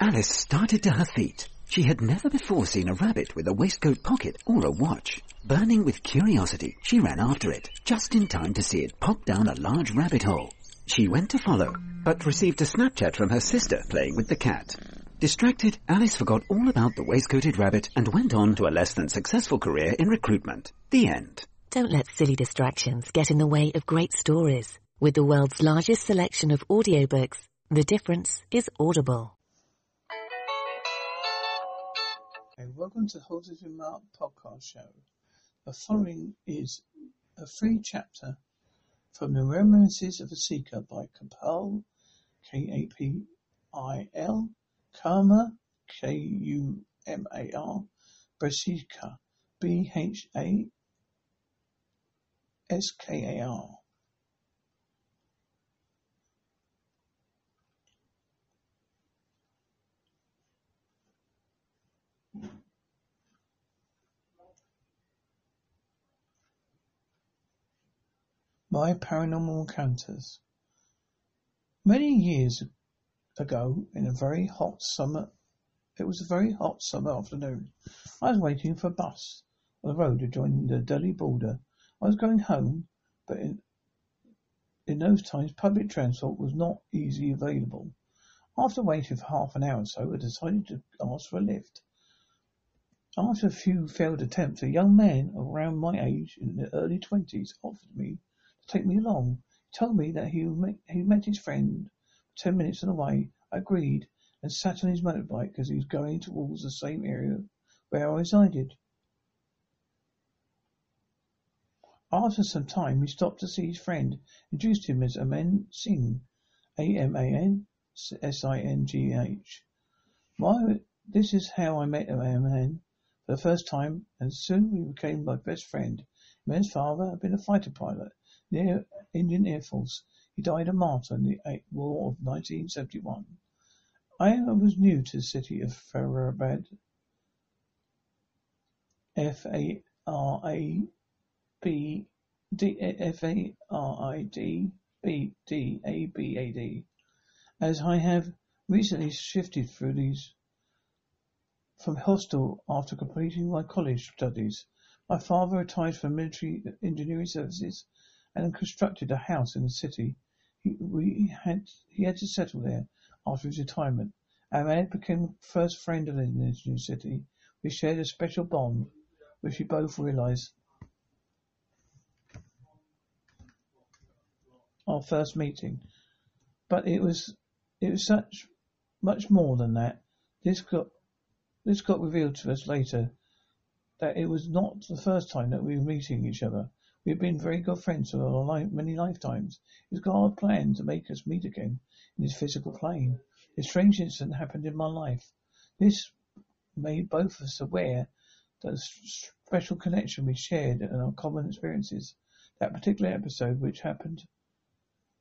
Alice started to her feet. She had never before seen a rabbit with a waistcoat pocket or a watch. Burning with curiosity, she ran after it, just in time to see it pop down a large rabbit hole. She went to follow, but received a Snapchat from her sister playing with the cat. Distracted, Alice forgot all about the waistcoated rabbit and went on to a less than successful career in recruitment. The end. Don't let silly distractions get in the way of great stories. With the world's largest selection of audiobooks, the difference is audible. Welcome to the Holsworthy Mark podcast show. The following is a free chapter from the Reminiscences of a Seeker by Kapil, K-A-P-I-L, Kumar, K-U-M-A-R, Bhaskar, B-H-A-S-K-A-R. My Paranormal Encounters. Many years ago, in a very hot summer, it was a very hot summer afternoon. I was waiting for a bus on the road adjoining the Delhi border. I was going home, but in, in those times public transport was not easily available. After waiting for half an hour or so, I decided to ask for a lift. After a few failed attempts, a young man around my age, in the early twenties, offered me take me along. He told me that he met, he met his friend ten minutes on the way. I agreed and sat on his motorbike as he was going towards the same area where I resided. After some time, he stopped to see his friend, introduced him as Aman Singh, A-M-A-N-S-I-N-G-H. Why, this is how I met Aman for the first time, and soon we became my best friend. Aman's father had been a fighter pilot the Indian Air Force. He died a martyr in the War of 1971. I was new to the city of Faridabad. F A R A B D F A R I D B D A B A D. As I have recently shifted through these from hostel after completing my college studies. My father retired from military engineering services and constructed a house in the city. He, we had, he had to settle there after his retirement. Aman became first friend in this new city. We shared a special bond, which we both realized our first meeting. But it was, it was such, much more than that. This got, this got revealed to us later that it was not the first time that we were meeting each other. We have been very good friends for many lifetimes. It was God planned to make us meet again in this physical plane. A strange incident happened in my life. This made both of us aware that the special connection we shared and our common experiences. That particular episode, which happened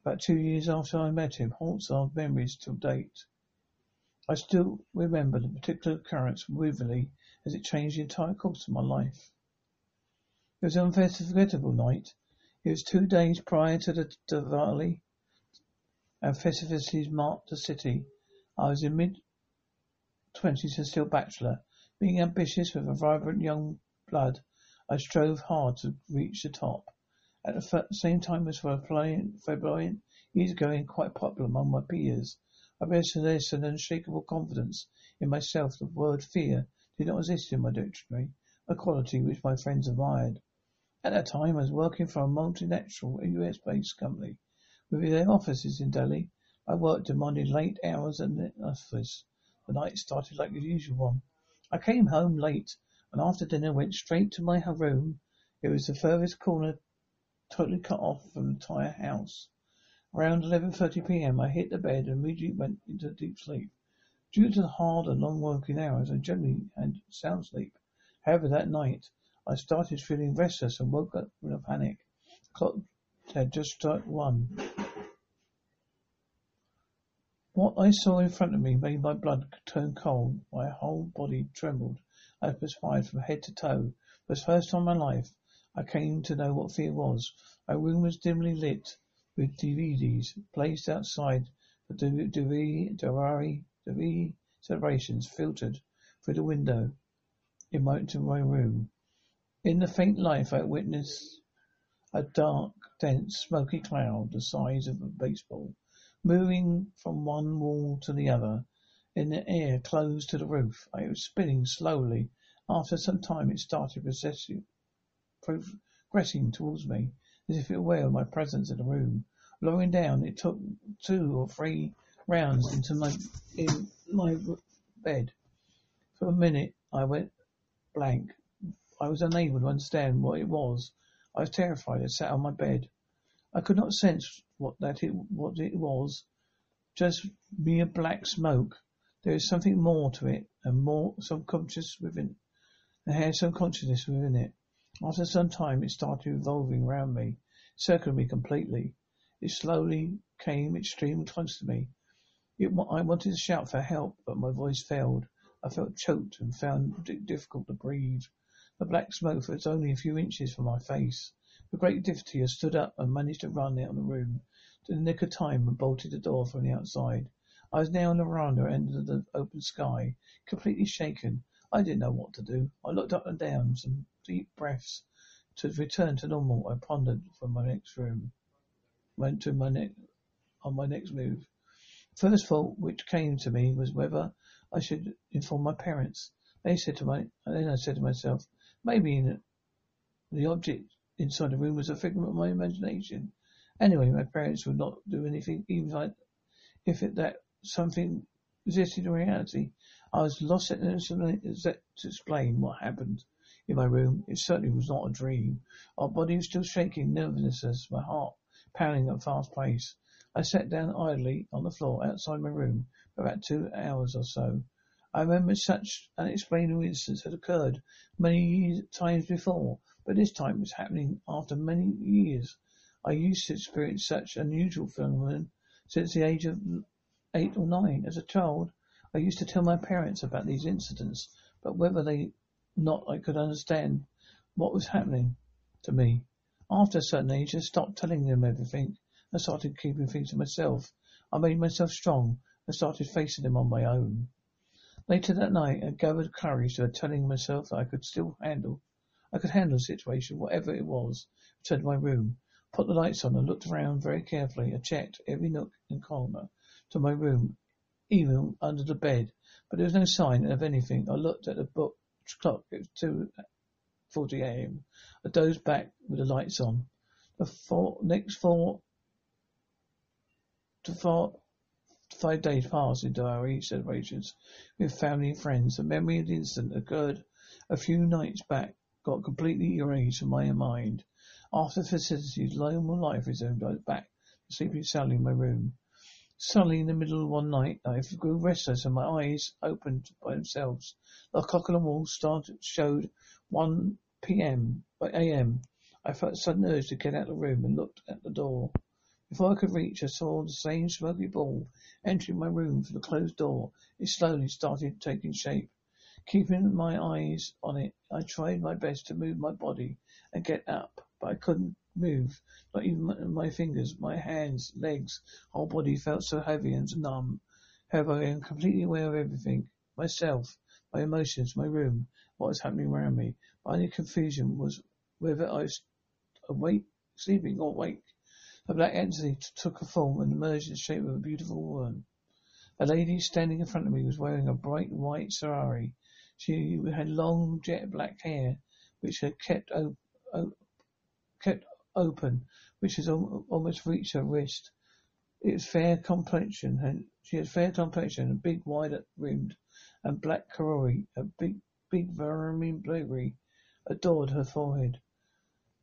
about two years after I met him, haunts our memories till date. I still remember the particular occurrence vividly as it changed the entire course of my life. It was an unforgettable night. It was two days prior to the Diwali and festivities marked the city. I was in mid twenties and still bachelor. Being ambitious with a vibrant young blood, I strove hard to reach the top. At the same time as flamboyant, easygoing, quite popular among my peers, I possessed an unshakable confidence in myself. The word fear did not exist in my dictionary, a quality which my friends admired. At that time, I was working for a multinational US-based company with their offices in Delhi. I worked demanding late hours in the office. The night started like the usual one. I came home late and after dinner went straight to my room. It was the furthest corner totally cut off from the entire house. Around 11.30 p.m. I hit the bed and immediately went into deep sleep. Due to the hard and long working hours, I generally had sound sleep. However, that night, I started feeling restless and woke up in a panic. Clock had just struck one. What I saw in front of me made my blood turn cold. My whole body trembled. I perspired from head to toe. For the first time in my life, I came to know what fear was. My room was dimly lit with DVDs placed outside the Diwali, celebrations filtered through the window in my, into my room. In the faint light, I witnessed a dark, dense, smoky cloud the size of a baseball, moving from one wall to the other in the air close to the roof. It was spinning slowly. After some time, it started progressing towards me, as if aware of my presence in the room. Lowering down, it took two or three rounds into my in my bed. For a minute, I went blank. I was unable to understand what it was. I was terrified. I sat on my bed. I could not sense what that it what it was. Just mere black smoke. There is something more to it, and more subconscious within. It had some consciousness within it. After some time, it started revolving around me, circling me completely. It slowly came, streamed close to me. It, I wanted to shout for help, but my voice failed. I felt choked and found it difficult to breathe. The black smoke was only a few inches from my face. With great difficulty, I stood up and managed to run out of the room. In the nick of time, and bolted the door from the outside. I was now on the veranda under the open sky, completely shaken. I didn't know what to do. I looked up and down, some deep breaths. To return to normal, I pondered for my next room. Went to my next on my next move. First thought which came to me was whether I should inform my parents. They said to my, then I said to myself, maybe the object inside the room was a figment of my imagination. Anyway, my parents would not do anything, even if it, that something existed in reality. I was lost at to explain what happened in my room. It certainly was not a dream. Our body was still shaking, nervousness, my heart pounding at a fast pace. I sat down idly on the floor outside my room for about two hours or so. I remember such unexplainable incidents had occurred many times before, but this time it was happening after many years. I used to experience such unusual phenomenon since the age of eight or nine. As a child, I used to tell my parents about these incidents, but whether they not I could understand what was happening to me. After a certain age, I stopped telling them everything. I started keeping things to myself. I made myself strong. and started facing them on my own. Later that night, I gathered courage to telling myself that I could still handle, I could handle the situation, whatever it was. I returned to my room, put the lights on, and looked around very carefully. I checked every nook and corner to my room, even under the bed, but there was no sign of anything. I looked at the book clock. It was two forty a.m. I dozed back with the lights on. The four, next four to four Five days passed our each celebrations with family and friends. The memory of the incident occurred a few nights back got completely erased from my mind. After the festivities, normal life resumed. I was back sleeping soundly in my room. Suddenly, in the middle of one night, I grew restless and my eyes opened by themselves. The clock on the wall started showed 1 p.m. by a.m. I felt a sudden urge to get out of the room and looked at the door. Before I could reach, I saw the same smoky ball entering my room through the closed door. It slowly started taking shape. Keeping my eyes on it, I tried my best to move my body and get up, but I couldn't move, not even my fingers, my hands, legs, whole body felt so heavy and numb. However, I am completely aware of everything. Myself, my emotions, my room, what was happening around me. My only confusion was whether I was awake, sleeping or awake. A black entity took a form and emerged in the shape of a beautiful woman. A lady standing in front of me was wearing a bright white sari. She had long jet black hair, which had kept, kept open, which had almost reached her wrist. It was fair complexion, and she had fair complexion, and big, wide rimmed, and black curly, a big, big vermin berry adored her forehead.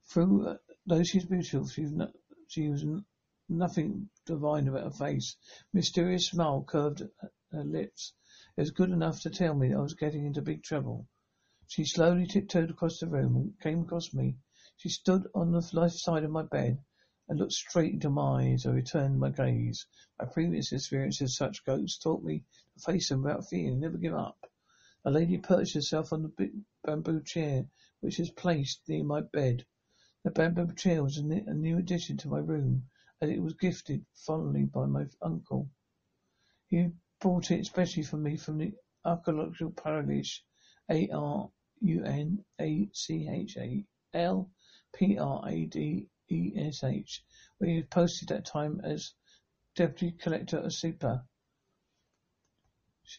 Through, uh, though she's beautiful, she's not, she was nothing divine about her face. Mysterious smile curved her lips. It was good enough to tell me I was getting into big trouble. She slowly tiptoed across the room and came across me. She stood on the left side of my bed and looked straight into my eyes. I returned my gaze. My previous experience of such ghosts taught me to face them without fear and never give up. A lady perched herself on the big bamboo chair which was placed near my bed. The bamboo chair was a new addition to my room, as it was gifted fondly by my uncle. He bought it especially for me from the Arunachal Pradesh A R U N A C H A L P R A D E S H, where he was posted that time as deputy collector of super.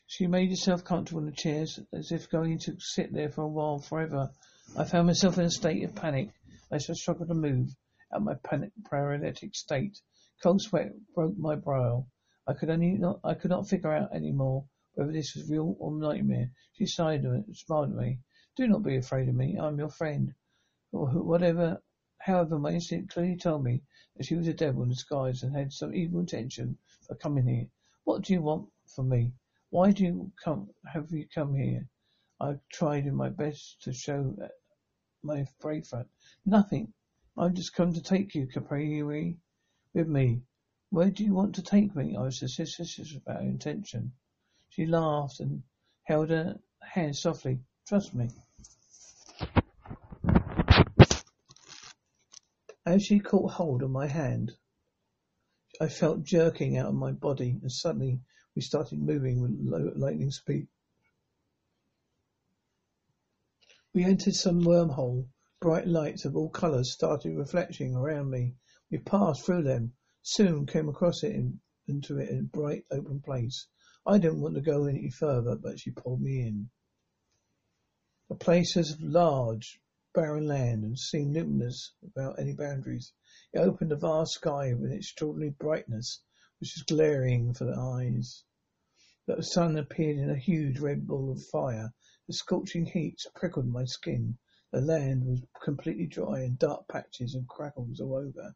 She made herself comfortable in the chairs as if going to sit there for a while forever. I found myself in a state of panic I struggled to move out my panic paralytic state. Cold sweat broke my brow. I could only not I could not figure out any more whether this was real or nightmare. She sighed and smiled at me. Do not be afraid of me. I'm your friend. Or whatever however my instinct clearly told me that she was a devil in disguise and had some evil intention for coming here. What do you want from me? Why do you come have you come here? I tried my best to show my front. Nothing. I've just come to take you, Kapil, with me. Where do you want to take me? I was suspicious about her intention. She laughed and held her hand softly. Trust me. As she caught hold of my hand, I felt jerking out of my body, and suddenly we started moving with lightning speed. We entered some wormhole. Bright lights of all colours started reflecting around me. We passed through them, soon came across it in, into it in a bright open place. I didn't want to go any further, but she pulled me in. The place was large, barren land and seemed limitless without any boundaries. It opened a vast sky with extraordinary brightness, which was glaring for the eyes. But the sun appeared in a huge red ball of fire. The scorching heat prickled my skin. The land was completely dry and dark patches and crackles all over.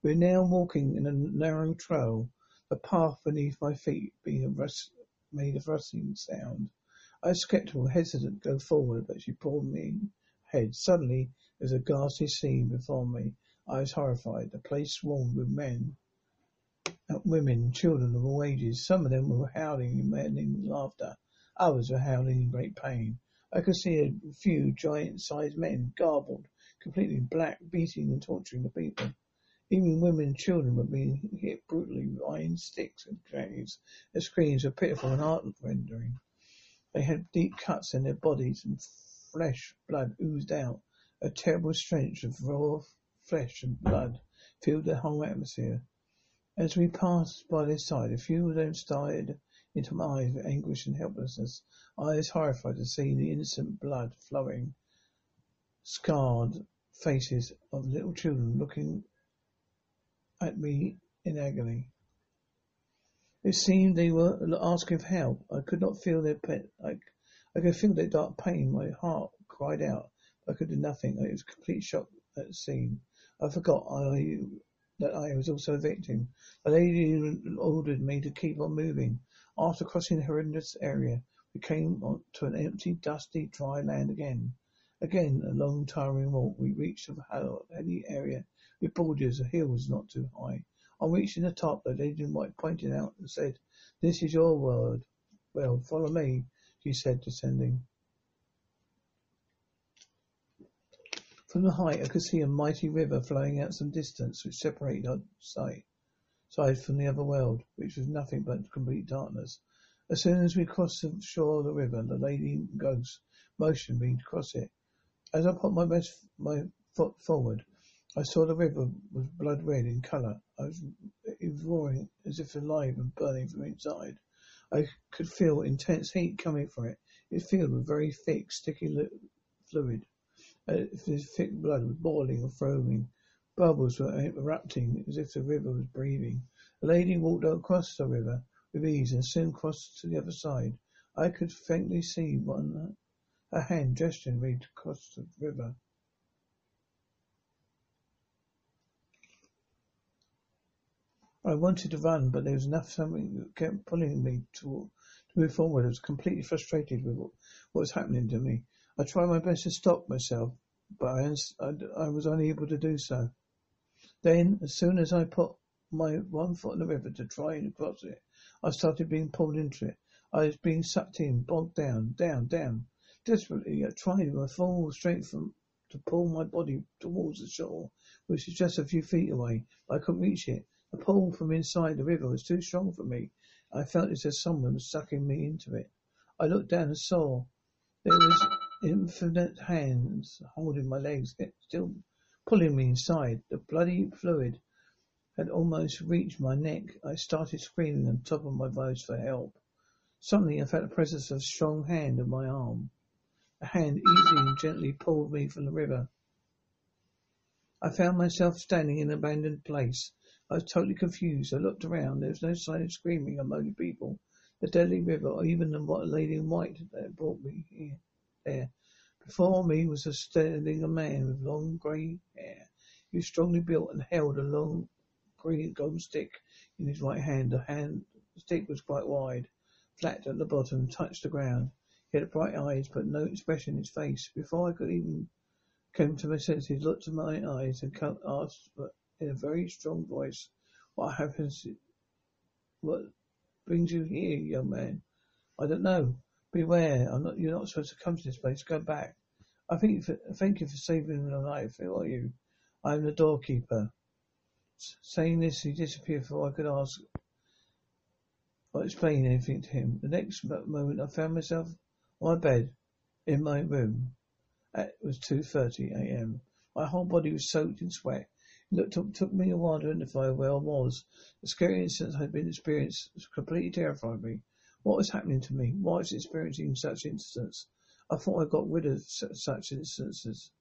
We were now walking in a narrow trail, the path beneath my feet being a rust, made a rustling sound. I was skeptical, hesitant to go forward, but she pulled me head. Suddenly, there was a ghastly scene before me. I was horrified. The place swarmed with men, uh, women, children of all ages. Some of them were howling in maddening laughter. Others were howling in great pain. I could see a few giant-sized men, garbled, completely black, beating and torturing the people. Even women and children were being hit brutally with iron sticks and drags. Their screams were pitiful and heart-rending. They had deep cuts in their bodies and flesh, blood oozed out. A terrible stench of raw flesh and blood filled the whole atmosphere. As we passed by their side, a few of them stared into my eyes with anguish and helplessness. I was horrified to see the innocent blood flowing, scarred faces of little children looking at me in agony. It seemed they were asking for help. I could not feel their pain. I I could feel their dark pain. My heart cried out. I could do nothing. I was complete shock at the scene. I forgot I, that I was also a victim. The lady ordered me to keep on moving. After crossing the horrendous area, we came to an empty, dusty, dry land again. Again, a long, tiring walk. We reached a hilly area with borders of hills not too high. On reaching the top, the lady in white pointed out and said, This is your world. Well, follow me she said, descending. From the height, I could see a mighty river flowing out some distance, which separated our sight side from the other world, which was nothing but complete darkness. As soon as we crossed the shore of the river, the lady ghost motioned me to cross it. As I put my best my foot forward, I saw the river was blood red in colour. I was, it was roaring as if alive and burning from inside. I could feel intense heat coming from it. It filled with very thick, sticky fluid. Uh, this thick blood was boiling and foaming. Bubbles were uh, erupting as if the river was breathing. The lady walked across the river with ease and soon crossed to the other side. I could faintly see one uh, her hand gesturing me to cross the river. I wanted to run, but there was enough something that kept pulling me to, to move forward. I was completely frustrated with what, what was happening to me. I tried my best to stop myself, but I, I, I was unable to do so. Then, as soon as I put my one foot in the river to try and cross it, I started being pulled into it. I was being sucked in, bogged down, down, down. Desperately, I tried with my full strength from, to pull my body towards the shore, which was just a few feet away. I couldn't reach it. The pull from inside the river was too strong for me. I felt as if someone was sucking me into it. I looked down and saw there was infinite hands holding my legs, still pulling me inside. The bloody fluid had almost reached my neck. I started screaming on top of my voice for help. Suddenly I felt the presence of a strong hand on my arm. A hand easily and gently pulled me from the river. I found myself standing in an abandoned place. I was totally confused. I looked around. There was no sign of screaming or moaning people, the deadly river, or even the lady in white that brought me here. There. Before me was a standing a man with long grey hair. He was strongly built and held a long green golden stick in his right hand. The hand the stick was quite wide, flat at the bottom, touched the ground. He had bright eyes, but no expression in his face. Before I could even come to my senses, he looked at my eyes and asked in a very strong voice, "What happens? What brings you here, young man?" "I don't know. Beware. I'm not. You're not supposed to come to this place. Go back. I think. For, thank you for saving my life. Who are you?" "I am the doorkeeper." Saying this, he disappeared before I could ask or explain anything to him. The next moment, I found myself on my bed in my room. It was 2.30 a.m. My whole body was soaked in sweat. It took, took me a while to identify where I was. The scary incident I had been experienced completely terrified me. What was happening to me? Why was I experiencing such incidents? I thought I got rid of such instances.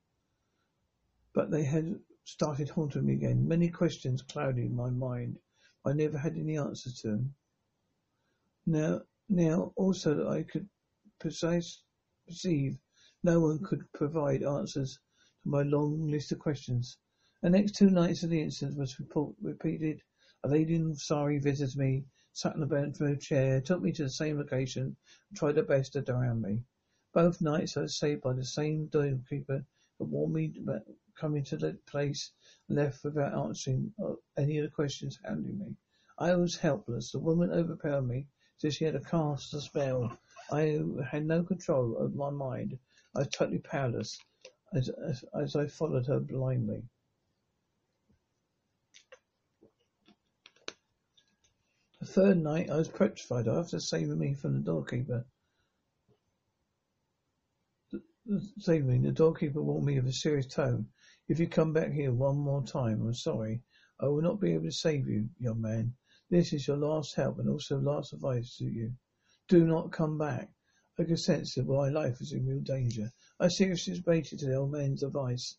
But they had started haunting me again. Many questions clouded my mind. I never had any answers to them. Now, now also I could precise, perceive no one could provide answers to my long list of questions. The next two nights of the incident was report, repeated. A lady in sari visited me, sat on a bench for a chair, took me to the same location, and tried her best to drown me. Both nights I was saved by the same doorkeeper that warned me about coming to the place and left without answering any of the questions handed me. I was helpless. The woman overpowered me, said she had a cast a spell. I had no control over my mind. I was totally powerless as, as, as I followed her blindly. The third night I was petrified after saving me from the doorkeeper. The doorkeeper warned me with a serious tone. If you come back here one more time, I'm sorry. I will not be able to save you, young man. This is your last help and also last advice to you. Do not come back. I could sense that my life was in real danger. I seriously debated the old man's advice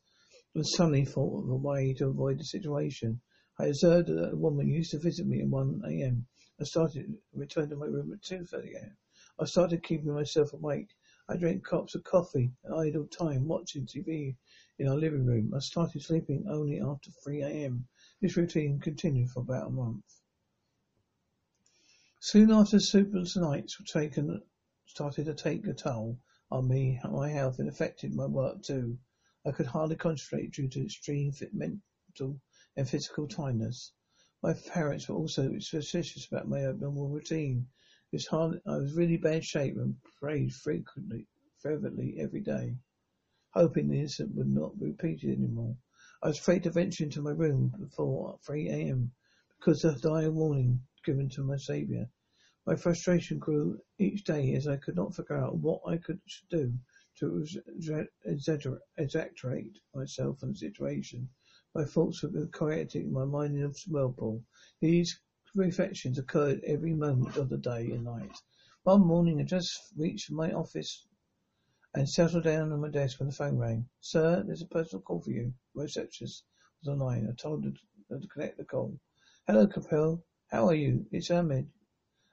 and suddenly thought of a way to avoid the situation. I observed that a woman used to visit me at 1 a.m. I started returned to my room at 2.30 a.m. I started keeping myself awake. I drank cups of coffee and idle time watching TV in our living room. I started sleeping only after 3 a.m. This routine continued for about a month. Soon after sleepless nights were taken started to take a toll on me, my health, and affected my work too. I could hardly concentrate due to extreme mental and physical tiredness. My parents were also suspicious about my abnormal routine. I was really bad shape and prayed frequently, fervently every day, hoping the incident would not be repeated anymore. I was afraid to venture into my room before 3 a.m. because of the dire warning given to my Saviour. My frustration grew each day as I could not figure out what I could do to exaggerate myself and the situation. My thoughts were chaotic, my mind in a whirlpool. These reflections occurred every moment of the day and night. One morning I just reached my office and settled down on my desk when the phone rang. Sir, there's a personal call for you. The receptionist was online. I told her to connect the call. Hello, Kapil. How are you? It's Aman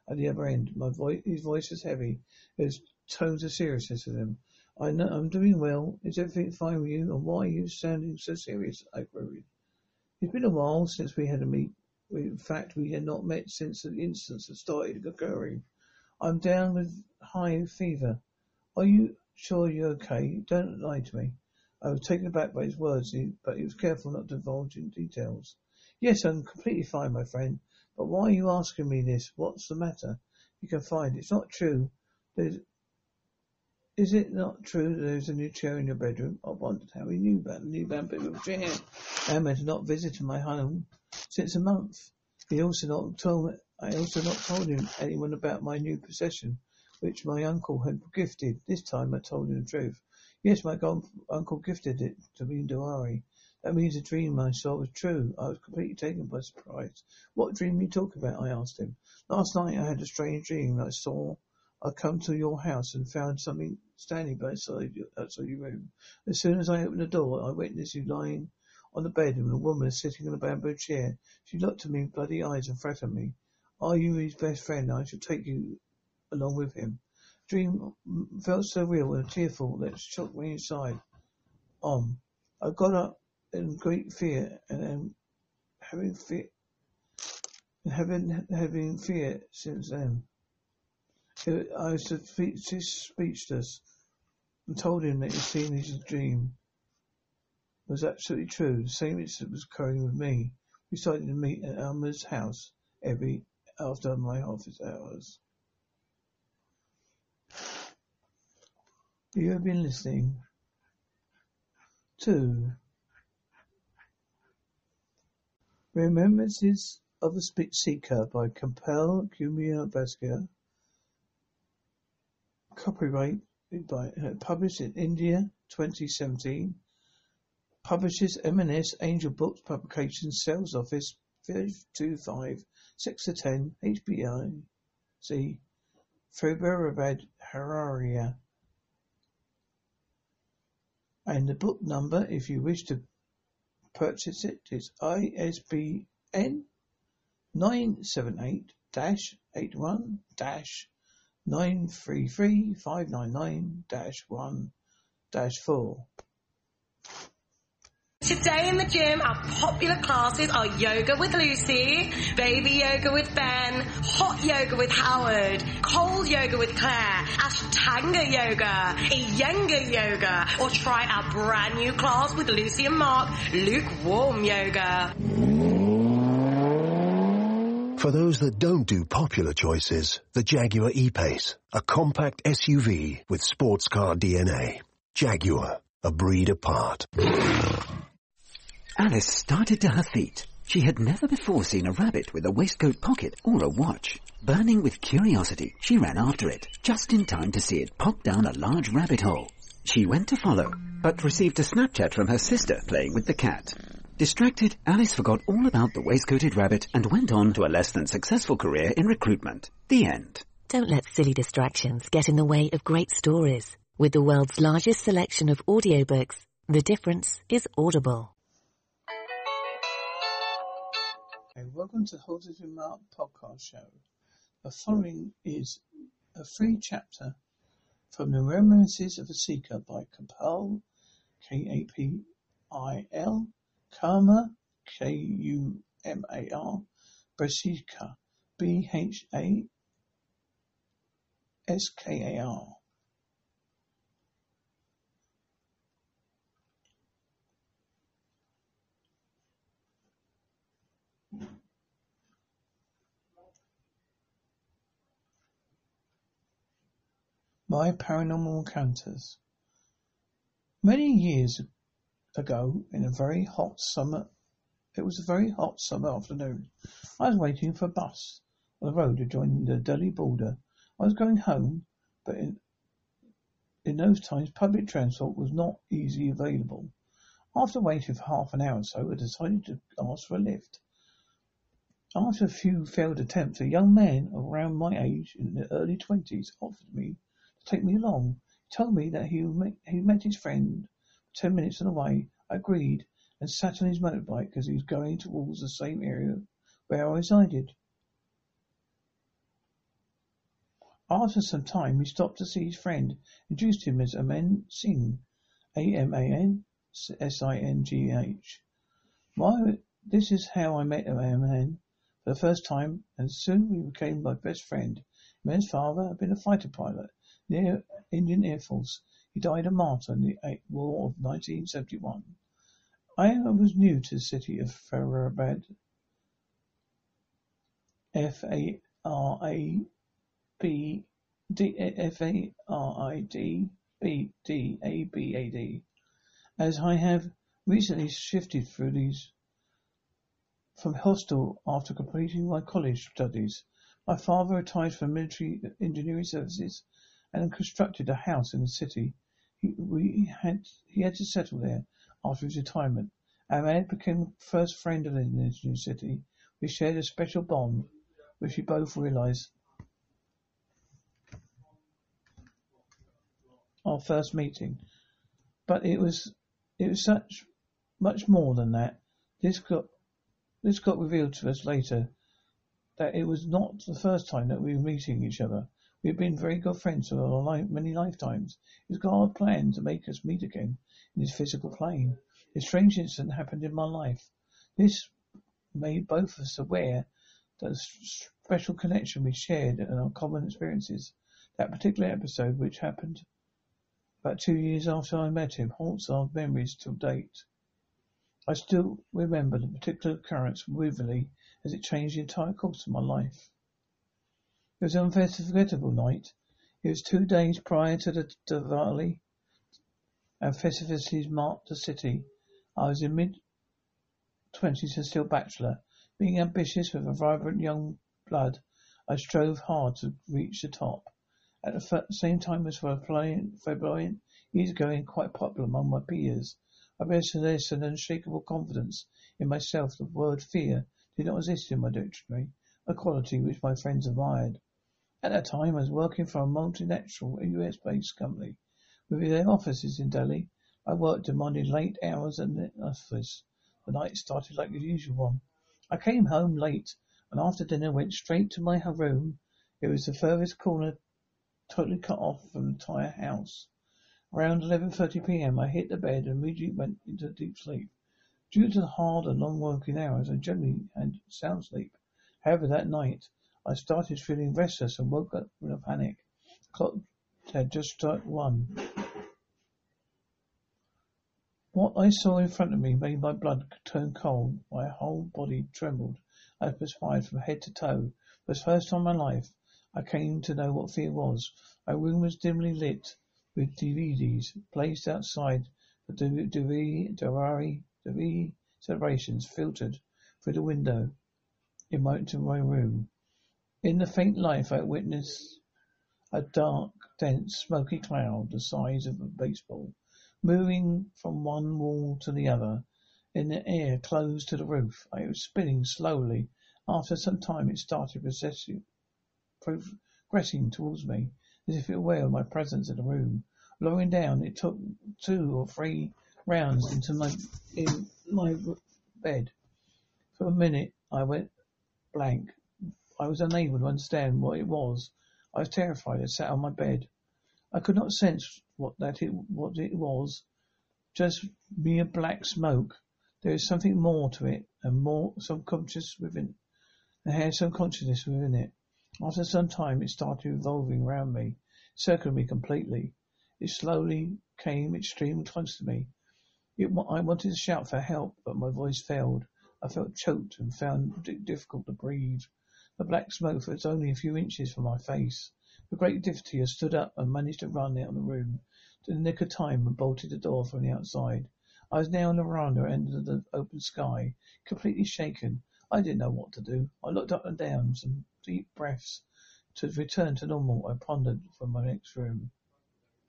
at the other end. My voice, his voice was heavy. His tones of seriousness with him. I know I'm doing well. Is everything fine with you? And why are you sounding so serious? I. It's been a while since we had a meet. In fact, we had not met since the incidents had started occurring. I'm down with high fever. Are you sure you're okay? Don't lie to me. I was taken aback by his words, but he was careful not to divulge in details. Yes, I'm completely fine, my friend. But why are you asking me this? What's the matter? You can find it's not true. There's, is it not true that there's a new chair in your bedroom? Oh, I wondered how he knew about the new vampire chair. Aman had not visited my home since a month. He also not told I also not told him anyone about my new possession, which my uncle had gifted. This time I told him the truth. Yes, my uncle gifted it to me in Diwali. That means the dream I saw was true. I was completely taken by surprise. What dream are you talking about? I asked him. Last night I had a strange dream. I saw I come to your house and found something standing outside your, room. As soon as I opened the door, I witnessed you lying on the bed and a woman sitting in a bamboo chair. She looked at me with bloody eyes and threatened me. Are you his best friend? I shall take you along with him. Dream felt so real and tearful that it shook me inside. Um, I got up in great fear and am having fear, having having fear since then. I was speechless and told him that his dream was absolutely true. The same incident was occurring with me. We started to meet at Aman's house every after my office hours. You have been listening to Remembrances of a Speech Seeker by Kapil Kumar Bhaskar. Copyright by, uh, published in India 2017. Publishes M&S Angel Books Publications Sales Office 525 6 to 10 HBI C Faridabad Haryana. And the book number, if you wish to purchase it, is ISBN 978 81 933 599 1 4. Today in the gym, our popular classes are yoga with Lucy, baby yoga with Ben, hot yoga with Howard, cold yoga with Claire, Ashtanga yoga, Iyengar yoga, or try our brand new class with Lucy and Mark, lukewarm yoga. For those that don't do popular choices, the Jaguar E-Pace, a compact SUV with sports car DNA. Jaguar, a breed apart. Alice started to her feet. She had never before seen a rabbit with a waistcoat pocket or a watch. Burning with curiosity, she ran after it, just in time to see it pop down a large rabbit hole. She went to follow, but received a Snapchat from her sister playing with the cat. Distracted, Alice forgot all about the waistcoated rabbit and went on to a less than successful career in recruitment. The end. Don't let silly distractions get in the way of great stories. With the world's largest selection of audiobooks, the difference is audible. Hey, welcome to the Holsworthy Mark podcast show. The following is a free chapter from the Reminiscences of a Seeker by Kapil, K-A-P-I-L, K-U-M-A-R, Bhaskar, B-H-A-S-K-A-R. My Paranormal Encounters. Many years ago, in a very hot summer, it was a very hot summer afternoon. I was waiting for a bus on the road adjoining the Delhi border. I was going home, but in, in those times public transport was not easily available. After waiting for half an hour or so, I decided to ask for a lift. After a few failed attempts, a young man around my age, in the early twenties, offered me to take me along. He told me that he met, he met his friend ten minutes on the way. I agreed and sat on his motorbike as he was going towards the same area where I resided. After some time, he stopped to see his friend, introduced him as Aman Singh, A-M-A-N S-I-N-G-H. Why, this is how I met Aman for the first time, and soon we became my best friend. Aman's father had been a fighter pilot the Indian Air Force. He died a martyr in the War of 1971. I was new to the city of Faridabad. F A R A B D F A R I D B D A B A D. As I have recently shifted through these from hostel after completing my college studies. My father retired from military engineering services and constructed a house in the city. He, had, to settle there after his retirement. Man became first friend in this new city. We shared a special bond, which we both realized our first meeting. But it was, it was such, much more than that. This got, this got revealed to us later that it was not the first time that we were meeting each other. We had been very good friends for many lifetimes. Was God planned to make us meet again in this physical plane. A strange incident happened in my life. This made both of us aware that the special connection we shared and our common experiences. That particular episode, which happened about two years after I met him, haunts our memories till date. I still remember the particular occurrence vividly as it changed the entire course of my life. It was an unforgettable night. It was two days prior to the Diwali and festivities marked the city. I was in mid twenties and still bachelor. Being ambitious with a vibrant young blood, I strove hard to reach the top. At the same time as flamboyant, easygoing, quite popular among my peers, I possessed an unshakable confidence in myself. The word fear did not exist in my dictionary, a quality which my friends admired. At that time, I was working for a multinational US-based company with their offices in Delhi. I worked demanding late hours in the office. The night started like the usual one. I came home late and after dinner went straight to my room. It was the furthest corner totally cut off from the entire house. Around 11.30 p.m. I hit the bed and immediately went into deep sleep. Due to the hard and long working hours, I generally had sound sleep. However, that night, I started feeling restless and woke up in a panic. Clock had just struck one. What I saw in front of me made my blood turn cold. My whole body trembled. I perspired from head to toe. For the first time in my life, I came to know what fear was. My room was dimly lit with DVDs placed outside the Diwali celebrations filtered through the window in my, to my room. In the faint light, I witnessed a dark, dense, smoky cloud the size of a baseball moving from one wall to the other in the air close to the roof. It was spinning slowly. After some time it started progressing towards me, as if aware of my presence in the room. Lowering down, it took two or three rounds into my in my bed. For a minute I went blank. I was unable to understand what it was. I was terrified. I sat on my bed. I could not sense what that it what it was. Just mere black smoke. There is something more to it, and more subconscious within. And had some consciousness within it. After some time, it started revolving round me, circling me completely. It slowly came, streamed close to me. It, I wanted to shout for help, but my voice failed. I felt choked and found it difficult to breathe. The black smoke was only a few inches from my face. With great difficulty, I stood up and managed to run out of the room in the nick of time and bolted the door from the outside. I was now on the veranda of the open sky, completely shaken. I didn't know what to do. I looked up and down, some deep breaths. To return to normal, I pondered for my next room.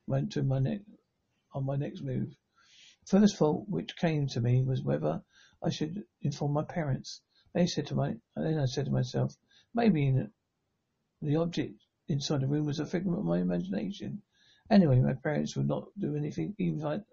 Went to my next on my next move. First thought which came to me was whether I should inform my parents. They said to my, then I said to myself, maybe the object inside the room was a figment of my imagination. Anyway, my parents would not do anything, even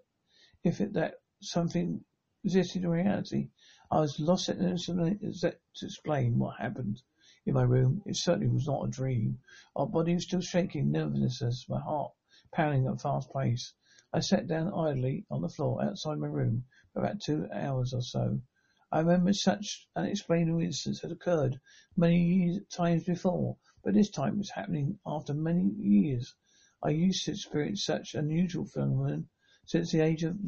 if it, that something existed in reality. I was lost at to explain what happened in my room. It certainly was not a dream. Our body was still shaking, nervousness, my heart pounding at a fast pace. I sat down idly on the floor outside my room for about two hours or so. I remember such unexplainable incidents had occurred many times before, but this time it was happening after many years. I used to experience such unusual phenomenon since the age of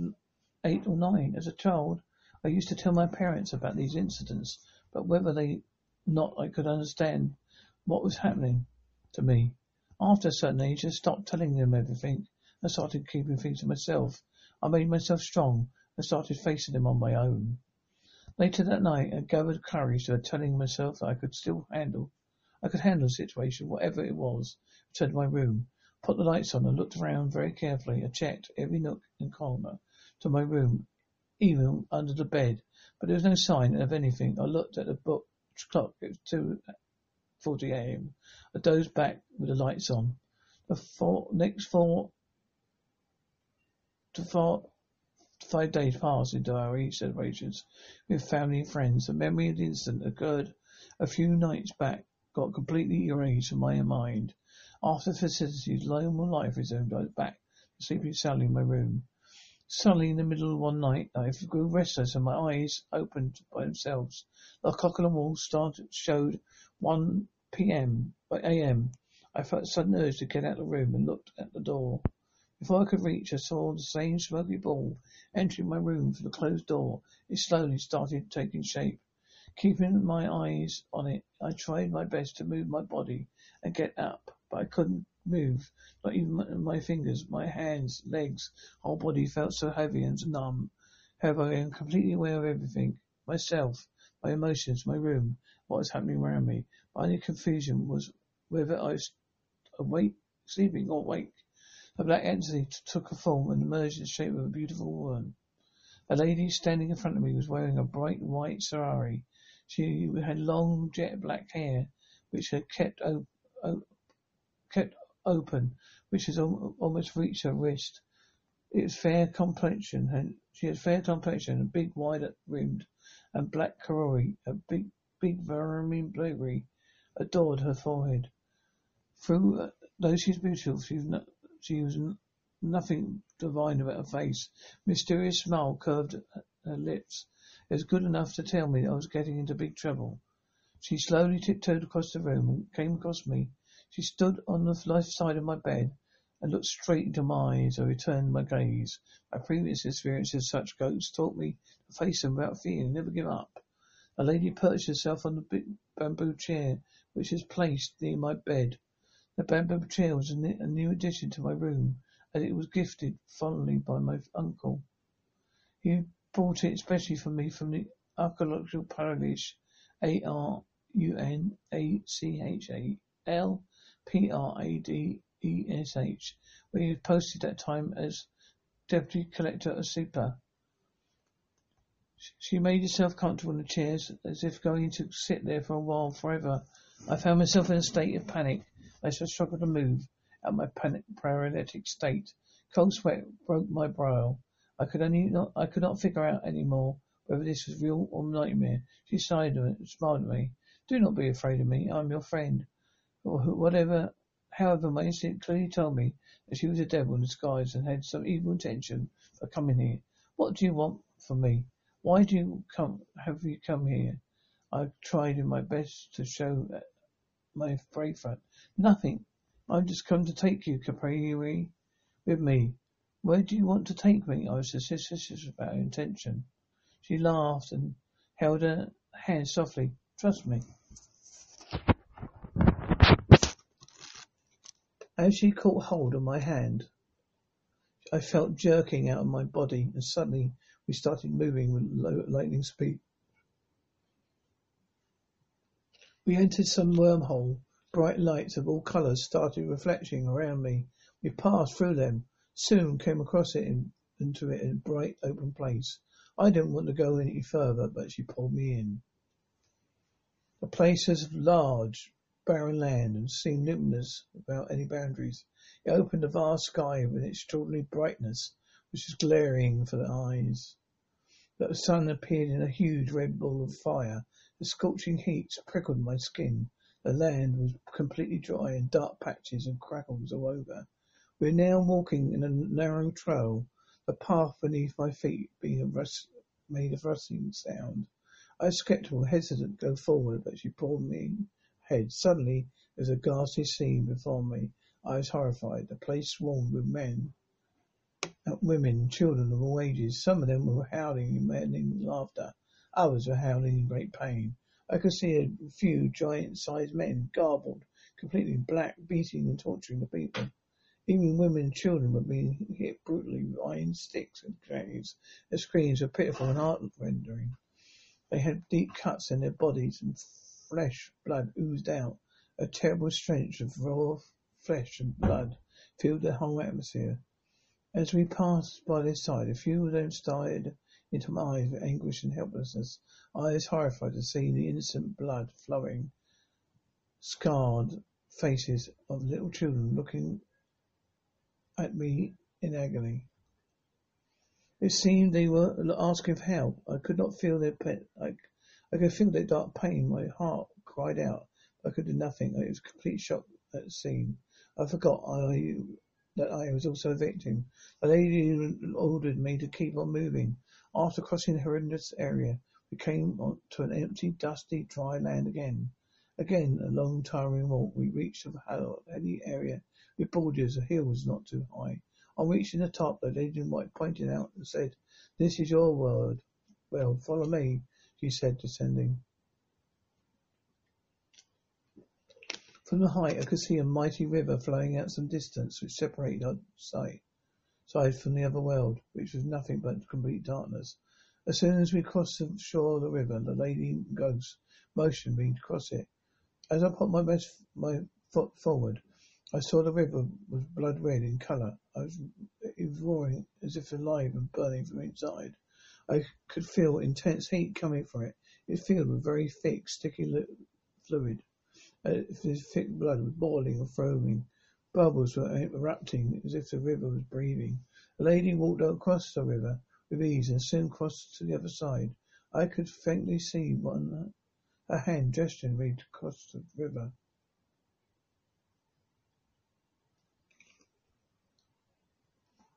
eight or nine. As a child, I used to tell my parents about these incidents, but whether they not I could understand what was happening to me. After a certain age, I stopped telling them everything I started keeping things to myself. I made myself strong and started facing them on my own. Later that night, I gathered courage to telling myself that I could still handle I could handle the situation, whatever it was. Returned to my room, put the lights on and looked around very carefully. I checked every nook and corner to my room, even under the bed, but there was no sign of anything. I looked at the book clock. It was two forty a.m. I dozed back with the lights on. The four, next four to four, five days passed our each celebrations with family and friends. The memory of the incident occurred a few nights back got completely erased from my mind. After the festivities, normal life resumed. I was back to sleeping soundly in my room. Suddenly, in the middle of one night, I grew restless and my eyes opened by themselves. The clock on the wall started showed 1 p.m. by a.m. I felt a sudden urge to get out of the room and looked at the door. Before I could reach, I saw the same smoky ball entering my room through the closed door. It slowly started taking shape. Keeping my eyes on it, I tried my best to move my body and get up, but I couldn't move, not even my, fingers, my hands, legs, whole body felt so heavy and numb. However, I am completely aware of everything, myself, my emotions, my room, what was happening around me. My only confusion was whether I was awake, sleeping or awake. A black entity took a form and emerged in the shape of a beautiful woman. A lady standing in front of me was wearing a bright white sari. She had long jet black hair, which had kept o- o- kept open, which had al- almost reached her wrist. It was fair complexion, and she had fair complexion, and big, wide rimmed, and black karori, a big, big vermin berry, adored her forehead. Through, uh, though she was beautiful, she was not, she was nothing divine about her face. Mysterious smile curved her lips. It was good enough to tell me I was getting into big trouble. She slowly tiptoed across the room and came across me. She stood on the left side of my bed and looked straight into my eyes. I returned my gaze. My previous experience of such ghosts taught me to face them without fear and never give up. A lady perched herself on the big bamboo chair which was placed near my bed. The bamboo chair was a ne- a new addition to my room, and it was gifted fondly by my uncle. He bought it especially for me from the archaeological parish, A R U N A C H A L P R A D E S H, where he was posted that time as deputy collector of super. She made herself comfortable in the chairs as if going to sit there for a while forever. I found myself in a state of panic. I struggled to move out my panic paralytic state. Cold sweat broke my brow. I could only not I could not figure out any more whether this was real or nightmare. She sighed and smiled at me. Do not be afraid of me. I'm your friend. Or whatever however my instinct clearly told me that she was a devil in disguise and had some evil intention for coming here. What do you want from me? Why do you come have you come here? I tried my best to show that my front. Nothing. I've just come to take you, Kapil, with me. Where do you want to take me? I was suspicious about her intention. She laughed and held her hand softly. Trust me. As she caught hold of my hand, I felt jerking out of my body, and suddenly we started moving with low, lightning speed. We entered some wormhole. Bright lights of all colours started reflecting around me. We passed through them, soon came across it in, into it in a bright open place. I didn't want to go any further, but she pulled me in. The place was large, barren land and seemed luminous without any boundaries. It opened a vast sky with its extraordinary brightness, which was glaring for the eyes. But the sun appeared in a huge red ball of fire. The scorching heat prickled my skin. The land was completely dry and dark patches and crackles all over. We were now walking in a narrow trail, the path beneath my feet being a rust, made of rustling sound. I was skeptical, hesitant to go forward, but she pulled me ahead. Suddenly, there was a ghastly scene before me. I was horrified. The place swarmed with men, women, children of all ages. Some of them were howling in maddening laughter. Others were howling in great pain. I could see a few giant-sized men, garbled, completely in black, beating and torturing the people. Even women and children were being hit brutally with iron sticks and drags. Their screams were pitiful and heart-rending. They had deep cuts in their bodies and flesh, blood oozed out. A terrible stench of raw flesh and blood filled the whole atmosphere. As we passed by their side, a few of them stared into my eyes with anguish and helplessness, I was horrified to see the innocent blood flowing, scarred faces of little children looking at me in agony. It seemed they were asking for help. I could not feel their pain. I, I could feel their dark pain. My heart cried out. I could do nothing. I was complete shock at the scene. I forgot I, that I was also a victim. The lady ordered me to keep on moving. After crossing the horrendous area, we came to an empty, dusty, dry land again. Again, a long, tiring walk. We reached a hilly area with borders of hills not too high. On reaching the top, the lady pointed out and said, This is your world. Well, follow me, she said, descending. From the height, I could see a mighty river flowing out some distance, which separated our sight side from the other world, which was nothing but complete darkness. As soon as we crossed the shore of the river, the lady ghost motioned me to cross it. As I put my best my foot forward, I saw the river was blood red in colour. I was, it was roaring as if alive and burning from inside. I could feel intense heat coming from it. It filled with very thick, sticky fluid. Uh, this thick blood was boiling and foaming. Bubbles were erupting as if the river was breathing. The lady walked across the river with ease and soon crossed to the other side. I could faintly see one her hand gesturing me to cross the river.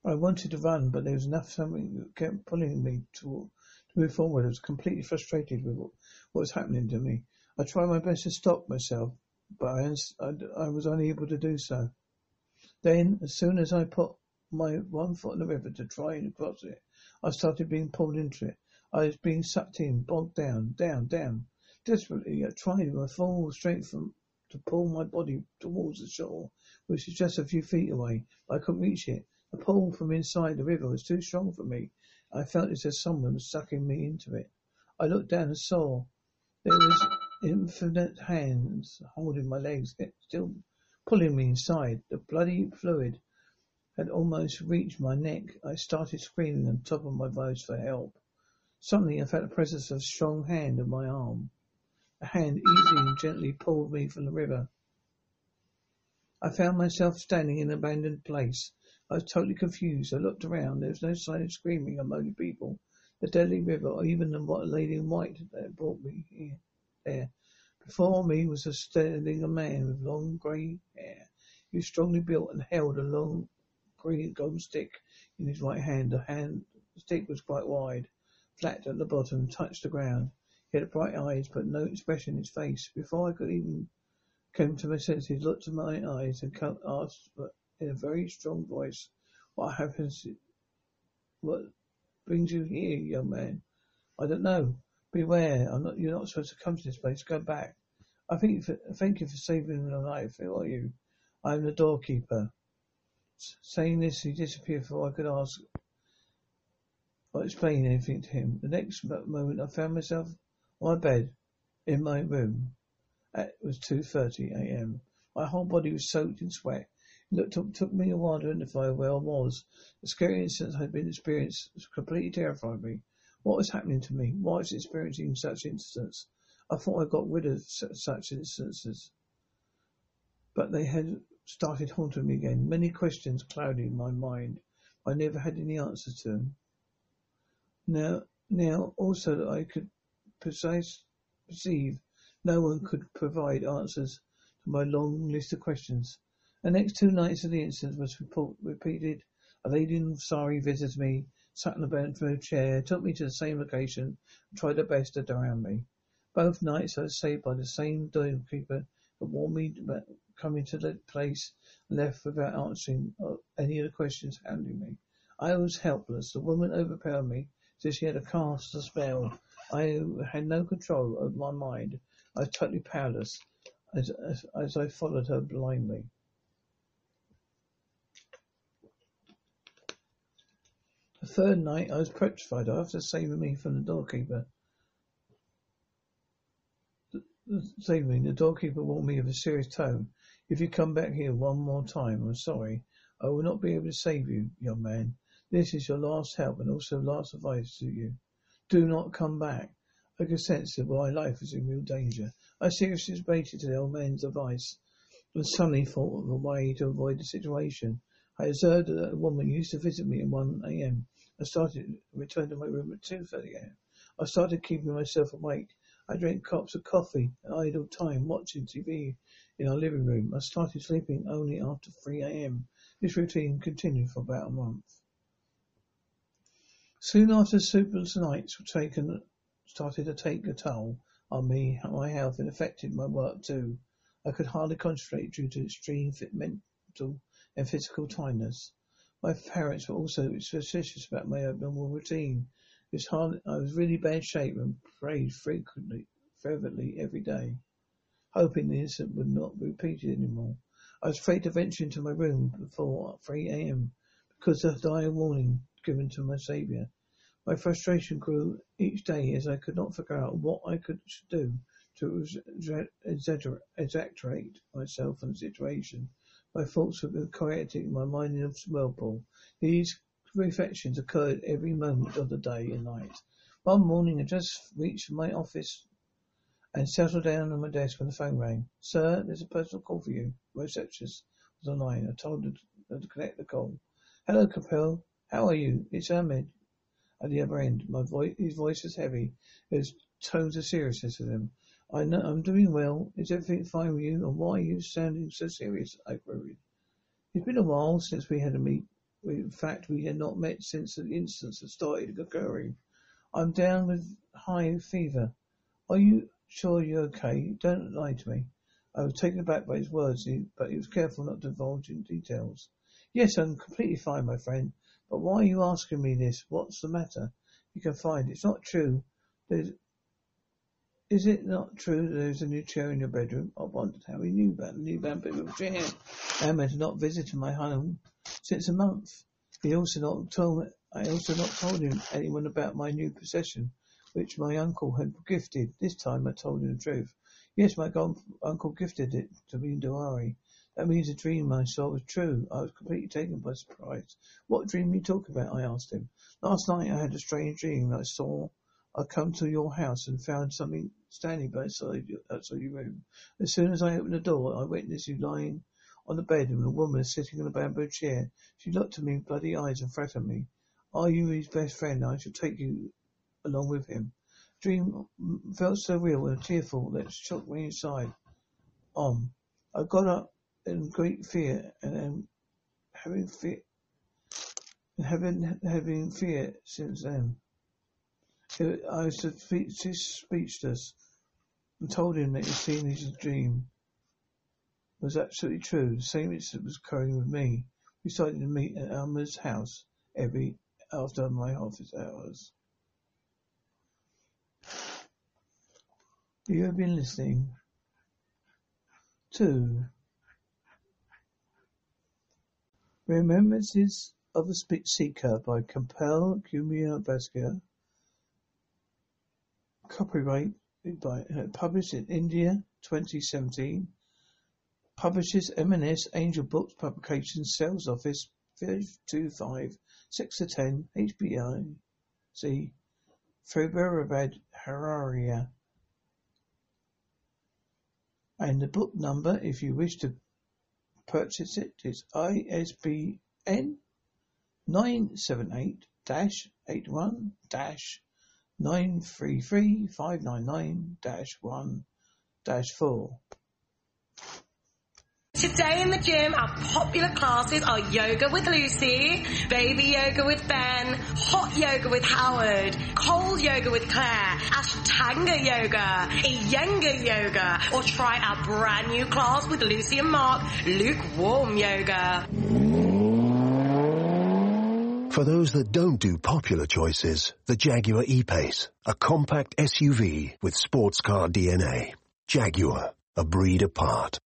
I wanted to run, but there was enough something that kept pulling me to, to move forward. I was completely frustrated with what, what was happening to me. I tried my best to stop myself, but I, I, I was unable to do so. Then, as soon as I put my one foot in the river to try and cross it, I started being pulled into it. I was being sucked in, bogged down, down, down. Desperately, uh, I tried my full strength from, to pull my body towards the shore, which is just a few feet away. I couldn't reach it. The pull from inside the river was too strong for me. I felt as if someone was sucking me into it. I looked down and saw there was infinite hands holding my legs, still pulling me inside. The bloody fluid had almost reached my neck. I started screaming on top of my voice for help. Suddenly I felt the presence of a strong hand on my arm. A hand easily and gently pulled me from the river. I found myself standing in an abandoned place. I was totally confused. I looked around. There was no sign of screaming or moaning people. The deadly river, or even the lady in white that brought me here, there. Before me was a standing a man with long grey hair. He was strongly built and held a long green golden stick in his right hand. The hand the stick was quite wide, flat at the bottom, touched the ground. He had bright eyes, but no expression in his face. Before I could even come to my senses, he looked at my eyes and asked in a very strong voice, "What happens? What brings you here, young man?" "I don't know. Beware. I'm not. You're not supposed to come to this place. Go back. I thank you for, thank you for saving my life. Who are you?" "I am the doorkeeper." Saying this, he disappeared before I could ask or explain anything to him. The next moment, I found myself on my bed in my room. It was 2.30 a.m. My whole body was soaked in sweat. It looked took, took me a while to identify where I was. The scary incident I had been experienced completely terrified me. What was happening to me? Why was I experiencing such incidents? I thought I got rid of such instances. But they had started haunting me again. Many questions clouded my mind. I never had any answers to them. Now, now also I could precise, perceive no one could provide answers to my long list of questions. The next two nights of the incident was report, repeated. A lady in sari visited me, sat in a bed for a chair, took me to the same location, and tried her best to drown me. Both nights I was saved by the same doorkeeper who warned me about coming to the place and left without answering any of the questions handed me. I was helpless. The woman overpowered me, said she had a cast a spell. I had no control over my mind. I was totally powerless as, as, as I followed her blindly. The third night I was petrified after saving me from the doorkeeper. evening, the doorkeeper warned me with a serious tone. If you come back here one more time, I'm sorry. I will not be able to save you, young man. This is your last help and also last advice to you. Do not come back. I could sense that my life was in real danger. I seriously debated the old man's advice and suddenly thought of a way to avoid the situation. I observed that a woman used to visit me at 1 a.m. I started returned to my room at 2.30 a.m. I started keeping myself awake. I drank cups of coffee and idle time watching TV in our living room. I started sleeping only after 3 a.m. This routine continued for about a month. Soon after sleepless nights were taken, started to take a toll on me, my health, and affected my work too. I could hardly concentrate due to extreme mental and physical tiredness. My parents were also suspicious about my abnormal routine. I was really bad shape and prayed frequently, fervently every day, hoping the incident would not be repeated anymore. I was afraid to venture into my room before 3 a.m. because of the dire warning given to my Saviour. My frustration grew each day as I could not figure out what I could do to exaggerate myself and the situation. My thoughts were chaotic, my mind in a whirlpool. These reflections occurred every moment of the day and night. One morning I just reached my office and settled down on my desk when the phone rang. Sir, there's a personal call for you. Receptionist was online. I told her to connect the call. Hello, Kapil. How are you? It's Aman. At the other end, my voice, his voice was heavy. His tones of seriousness in them. I know I'm doing well. Is everything fine with you? And why are you sounding so serious? I queried. It's been a while since we had a meet. In fact, we had not met since the incidents had started occurring. I'm down with high fever. Are you Sure you're okay. Don't lie to me. I was taken aback by his words, but he was careful not to divulge in details. Yes, I'm completely fine, my friend. But why are you asking me this? What's the matter? You can find it's not true. There's, is it not true that there's a new chair in your bedroom? Oh, I wondered how he knew about the new bamboo chair. Aman had not visited my home since a month. He also not told me, I also not told him anyone about my new possession which my uncle had gifted. This time I told him the truth. Yes, my uncle gifted it to me in Diwali. That means the dream I saw was true. I was completely taken by surprise. What dream are you talking about? I asked him. Last night I had a strange dream. I saw I come to your house and found something standing outside outside your room. As soon as I opened the door, I witnessed you lying on the bed and a woman sitting in a bamboo chair. She looked at me with bloody eyes and threatened me. Are you his best friend? I shall take you along with him. Dream felt so real and tearful that it shook me inside. Um, I got up in great fear and am having fear, having having fear since then. I was speechless and told him that he'd seen his dream was absolutely true. The same incident was occurring with me. We started to meet at Aman's house every after my office hours. You have been listening to Reminiscences of a Speech Seeker by Kapil Kumar Bhaskar. Copyright by uh, published in India 2017. Publishes M&S Angel Books Publications Sales Office 525 6 to 10 HBI C Faridabad Haryana and the book number, if you wish to purchase it, is ISBN 978-81-933-599-1-4. Today in the gym, our popular classes are yoga with Lucy, baby yoga with Ben, hot yoga with Howard, cold yoga with Claire, Ashtanga yoga, Iyengar yoga, or try our brand new class with Lucy and Mark, lukewarm yoga. For those that don't do popular choices, the Jaguar E-Pace, a compact SUV with sports car DNA. Jaguar, a breed apart.